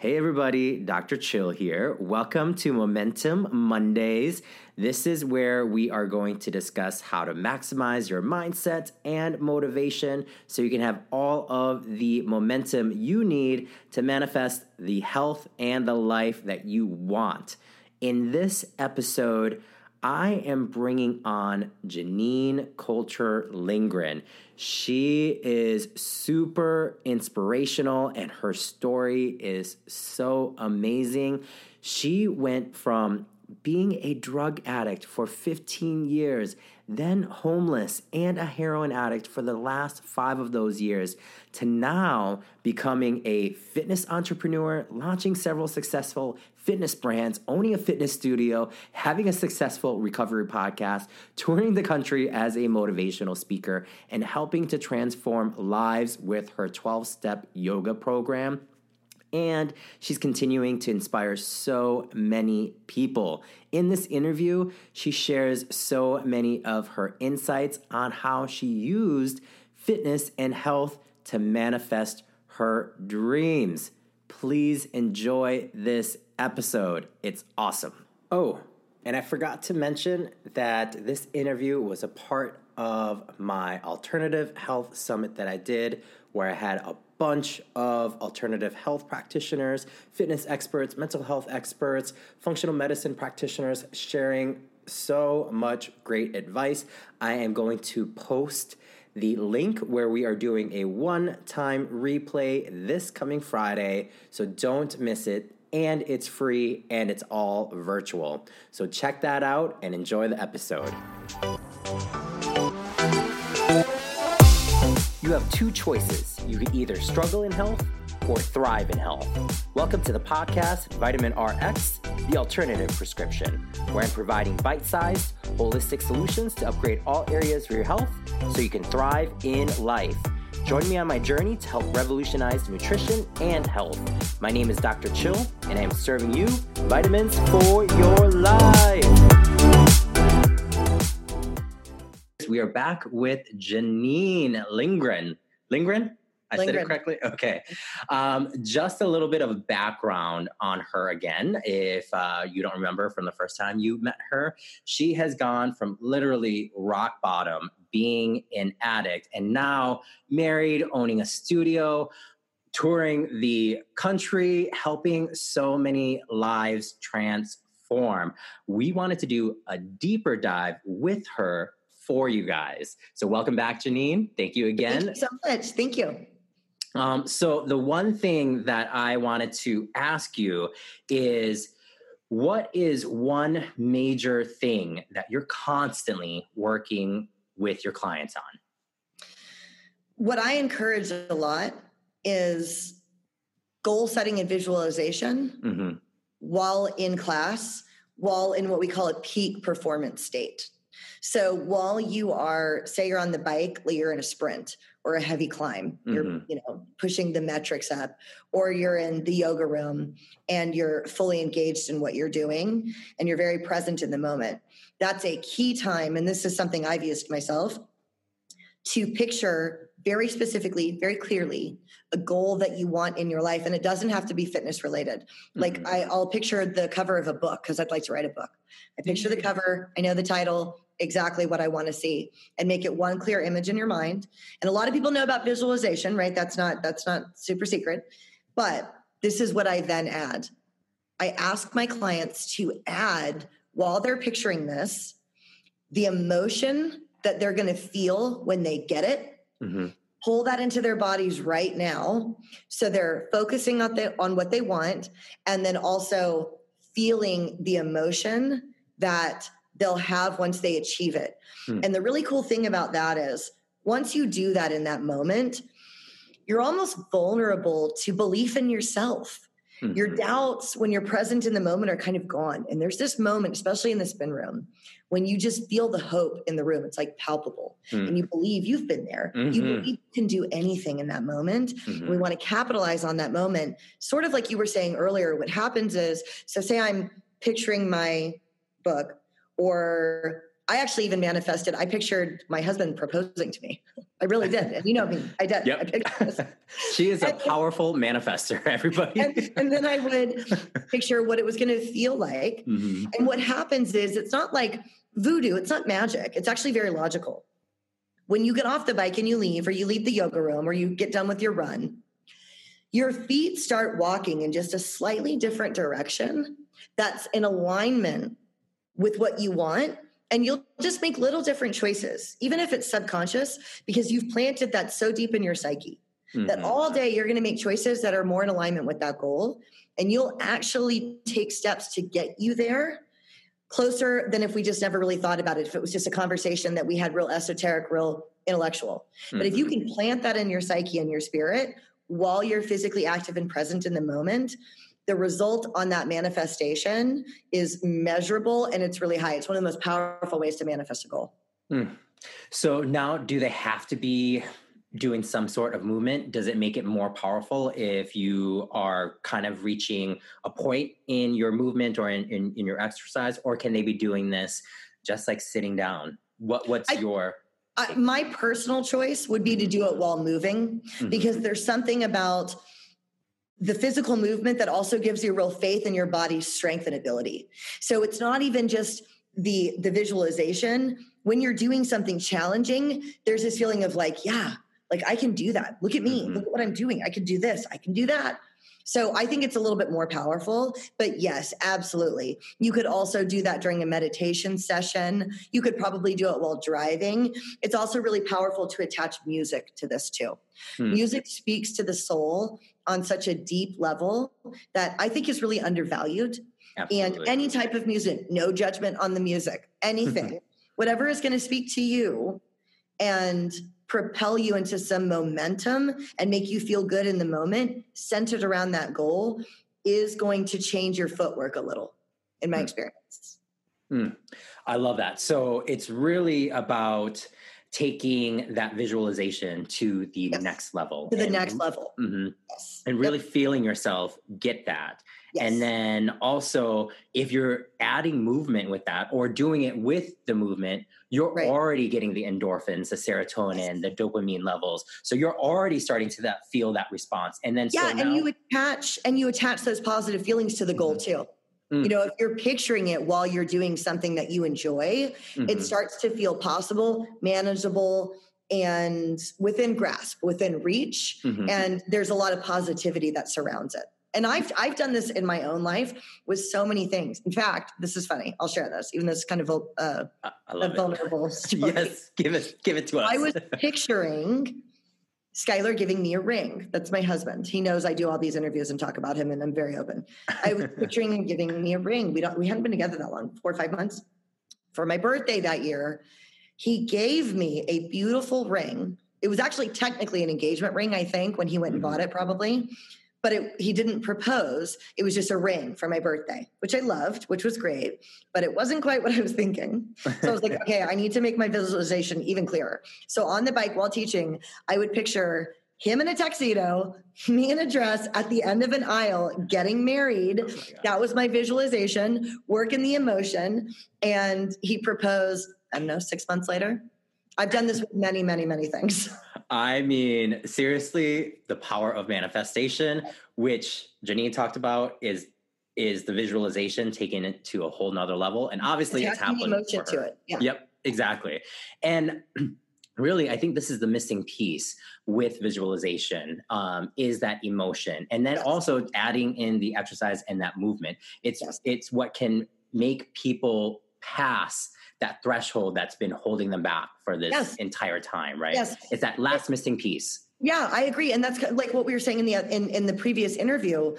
Hey everybody, Dr. Chill here. Welcome to Momentum Mondays. This is where we are going to discuss how to maximize your mindset and motivation so you can have all of the momentum you need to manifest the health and the life that you want. In this episode, I am bringing on Janine Coulter Lindgren. She is super inspirational and her story is so amazing. She went from being a drug addict for 15 years, then homeless and a heroin addict for the last five of those years, to now becoming a fitness entrepreneur, launching several successful fitness brands, owning a fitness studio, having a successful recovery podcast, touring the country as a motivational speaker, and helping to transform lives with her 12 step yoga program and she's continuing to inspire so many people. In this interview, she shares so many of her insights on how she used fitness and health to manifest her dreams. Please enjoy this episode. It's awesome. Oh, and I forgot to mention that this interview was a part of my alternative health summit that I did, where I had a bunch of alternative health practitioners, fitness experts, mental health experts, functional medicine practitioners sharing so much great advice. I am going to post the link where we are doing a one time replay this coming Friday, so don't miss it. And it's free and it's all virtual. So check that out and enjoy the episode. You have two choices. You can either struggle in health or thrive in health. Welcome to the podcast, Vitamin RX, the alternative prescription, where I'm providing bite sized, holistic solutions to upgrade all areas of your health so you can thrive in life. Join me on my journey to help revolutionize nutrition and health. My name is Dr. Chill, and I am serving you vitamins for your life we are back with Janine Lindgren. Lindgren? I Lindgren. said it correctly? Okay. Um, just a little bit of background on her again. If uh, you don't remember from the first time you met her, she has gone from literally rock bottom, being an addict, and now married, owning a studio, touring the country, helping so many lives transform. We wanted to do a deeper dive with her for you guys. So, welcome back, Janine. Thank you again. Thank you so much. Thank you. Um, so, the one thing that I wanted to ask you is what is one major thing that you're constantly working with your clients on? What I encourage a lot is goal setting and visualization mm-hmm. while in class, while in what we call a peak performance state. So while you are, say you're on the bike, you're in a sprint or a heavy climb, you're, mm-hmm. you know, pushing the metrics up, or you're in the yoga room and you're fully engaged in what you're doing and you're very present in the moment. That's a key time. And this is something I've used myself to picture very specifically, very clearly, a goal that you want in your life. And it doesn't have to be fitness related. Mm-hmm. Like I, will picture the cover of a book because I'd like to write a book. I picture the mm. cover, I know the title, exactly what I want to see and make it one clear image in your mind. And a lot of people know about visualization, right? That's not that's not super secret. But this is what I then add. I ask my clients to add while they're picturing this the emotion that they're going to feel when they get it. Mm-hmm. Pull that into their bodies right now. So they're focusing on, the, on what they want and then also feeling the emotion that they'll have once they achieve it. Hmm. And the really cool thing about that is once you do that in that moment, you're almost vulnerable to belief in yourself. Mm-hmm. Your doubts when you're present in the moment are kind of gone. And there's this moment, especially in the spin room, when you just feel the hope in the room. It's like palpable. Mm-hmm. And you believe you've been there. Mm-hmm. You believe you can do anything in that moment. we mm-hmm. want to capitalize on that moment. Sort of like you were saying earlier, what happens is so say I'm picturing my book or I actually even manifested, I pictured my husband proposing to me. I really did. And you know me, I did. Yep. I she is a powerful manifester, everybody. And, and, then I would picture what it was going to feel like. Mm-hmm. And what happens is it's not like voodoo, it's not magic, it's actually very logical. When you get off the bike and you leave, or you leave the yoga room, or you get done with your run, your feet start walking in just a slightly different direction that's in alignment with what you want and you'll just make little different choices even if it's subconscious because you've planted that so deep in your psyche mm-hmm. that all day you're going to make choices that are more in alignment with that goal and you'll actually take steps to get you there closer than if we just never really thought about it if it was just a conversation that we had real esoteric real intellectual mm-hmm. but if you mm-hmm. can plant that in your psyche and your spirit while you're physically active and present in the moment the result on that manifestation is measurable and it's really high. It's one of the most powerful ways to manifest a goal. Hmm. So now, do they have to be doing some sort of movement? Does it make it more powerful if you are kind of reaching a point in your movement or in, in, in your exercise, or can they be doing this just like sitting down? What What's I, your I, my personal choice would be to do it while moving mm-hmm. because there's something about the physical movement that also gives you real faith in your body's strength and ability. So it's not even just the the visualization. When you're doing something challenging, there's this feeling of like, yeah, like I can do that. Look at me. Mm-hmm. Look at what I'm doing. I can do this. I can do that. So I think it's a little bit more powerful, but yes, absolutely. You could also do that during a meditation session. You could probably do it while driving. It's also really powerful to attach music to this too. Hmm. Music speaks to the soul on such a deep level that I think is really undervalued. Absolutely. And any type of music, no judgment on the music, anything, whatever is going to speak to you and propel you into some momentum and make you feel good in the moment, centered around that goal, is going to change your footwork a little, in my mm. experience. Mm. I love that. So it's really about taking that visualization to the yes. next level to the and, next level mm-hmm, yes. and really yep. feeling yourself get that yes. and then also if you're adding movement with that or doing it with the movement you're right. already getting the endorphins the serotonin the dopamine levels so you're already starting to that feel that response and then yeah so now, and you attach and you attach those positive feelings to the goal mm-hmm. too Mm. You know, if you're picturing it while you're doing something that you enjoy, mm-hmm. it starts to feel possible, manageable, and within grasp, within reach. Mm-hmm. And there's a lot of positivity that surrounds it. And I've I've done this in my own life with so many things. In fact, this is funny. I'll share this, even though it's kind of a, a vulnerable story. Yes, give it give it to us. I was picturing Skylar giving me a ring. That's my husband. He knows I do all these interviews and talk about him, and I'm very open. I was picturing him giving me a ring. We don't. We hadn't been together that long, four or five months. For my birthday that year, he gave me a beautiful ring. It was actually technically an engagement ring, I think, when he went and bought mm-hmm. it, probably but it, he didn't propose. It was just a ring for my birthday, which I loved, which was great, but it wasn't quite what I was thinking. So I was like, okay, I need to make my visualization even clearer. So on the bike while teaching, I would picture him in a tuxedo, me in a dress at the end of an aisle getting married. Oh that was my visualization, work in the emotion. And he proposed, I don't know, six months later. I've done this with many, many, many things. I mean, seriously, the power of manifestation, which Janine talked about, is is the visualization taking it to a whole nother level. And obviously it's, it's happening. Emotion to it. Yeah. Yep, exactly. And really, I think this is the missing piece with visualization um, is that emotion, and then yes. also adding in the exercise and that movement. It's yes. it's what can make people pass that threshold that's been holding them back for this yes. entire time, right? Yes. It's that last missing piece. Yeah, I agree. And that's like what we were saying in the in, in the previous interview.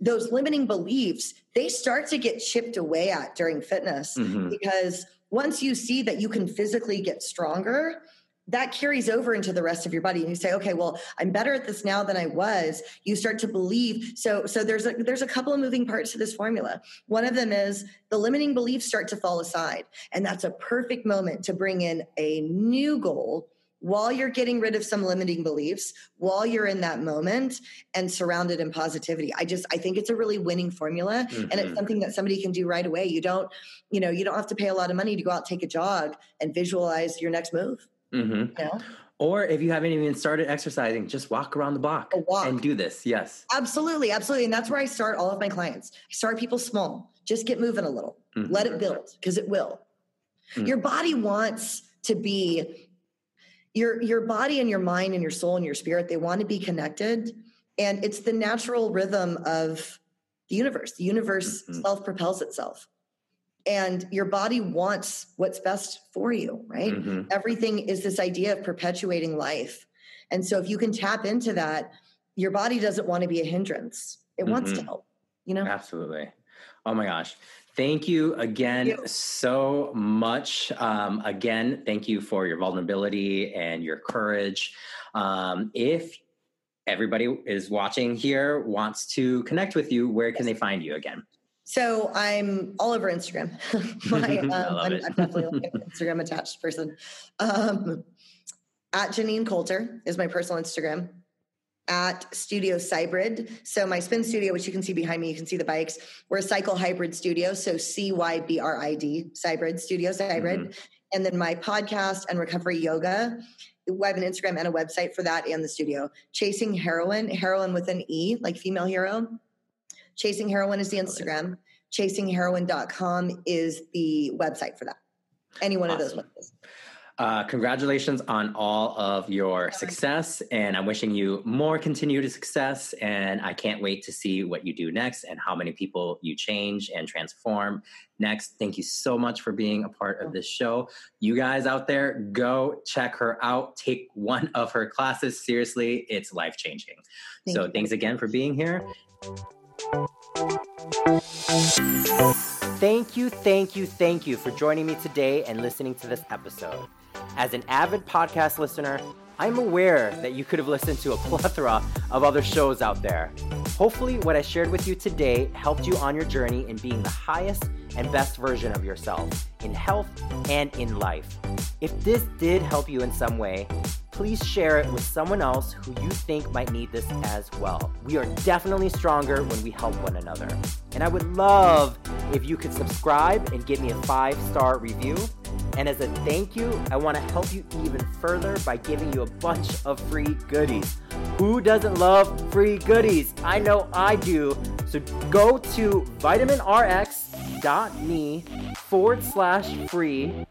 Those limiting beliefs, they start to get chipped away at during fitness mm-hmm. because once you see that you can physically get stronger, that carries over into the rest of your body and you say okay well i'm better at this now than i was you start to believe so so there's a there's a couple of moving parts to this formula one of them is the limiting beliefs start to fall aside and that's a perfect moment to bring in a new goal while you're getting rid of some limiting beliefs, while you're in that moment and surrounded in positivity. I just I think it's a really winning formula mm-hmm. and it's mm-hmm. something that somebody can do right away. You don't, you know, you don't have to pay a lot of money to go out and take a jog and visualize your next move. Mm-hmm. You know? Or if you haven't even started exercising, just walk around the block and do this. Yes. Absolutely. Absolutely. And that's where I start all of my clients. I start people small. Just get moving a little. Mm-hmm. Let it build because it will. Mm-hmm. Your body wants to be your your body and your mind and your soul and your spirit, they want to be connected. And it's the natural rhythm of the universe. The universe mm-hmm. self-propels itself and your body wants what's best for you, right? Mm-hmm. Everything is this idea of perpetuating life. And so if you can tap into that, your body doesn't want to be a hindrance. It mm-hmm. wants to mm-hmm. help, you know? Absolutely. Oh my gosh. Thank you again thank you. so much. Um, again, thank you for your vulnerability and your courage. Um, if everybody is watching here wants to connect with you, where can they find you again? So I'm all over Instagram. My, um, I'm, I'm, definitely like an Instagram attached person. Um, at Janine Coulter is my personal Instagram. At Studio Cybrid. So my spin studio, which you can see behind me, you can see the bikes. We're a cycle hybrid studio. So C Y B R I D, Cybrid Studio Cybrid. Mm-hmm. And then my podcast and recovery yoga. I have an Instagram and a website for that and the studio. Chasing Heroine, heroin with an E, like female hero Chasing Heroine is the Instagram. ChasingHeroine.com is the website for that. Any one awesome. of those. Uh, congratulations on all of your success, and I'm wishing you more continued success. And I can't wait to see what you do next and how many people you change and transform next. Thank you so much for being a part of this show. You guys out there, go check her out. Take one of her classes seriously; it's life changing. So, you. thanks again for being here. Thank you, thank you, thank you for joining me today and listening to this episode. As an avid podcast listener, I'm aware that you could have listened to a plethora of other shows out there. Hopefully, what I shared with you today helped you on your journey in being the highest and best version of yourself in health and in life. If this did help you in some way, please share it with someone else who you think might need this as well. We are definitely stronger when we help one another. And I would love if you could subscribe and give me a five star review. And as a thank you, I want to help you even further by giving you a bunch of free goodies. Who doesn't love free goodies? I know I do. So go to vitaminrx.me forward slash free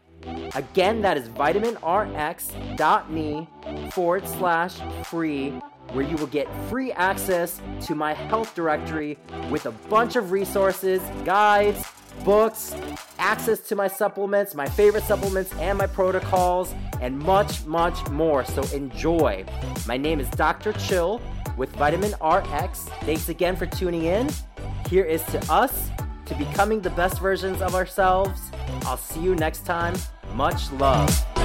Again, that is vitaminrx.me forward slash free, where you will get free access to my health directory with a bunch of resources, guides, books, access to my supplements, my favorite supplements, and my protocols, and much, much more. So enjoy. My name is Dr. Chill with Vitamin RX. Thanks again for tuning in. Here is to us, to becoming the best versions of ourselves. I'll see you next time. Much love.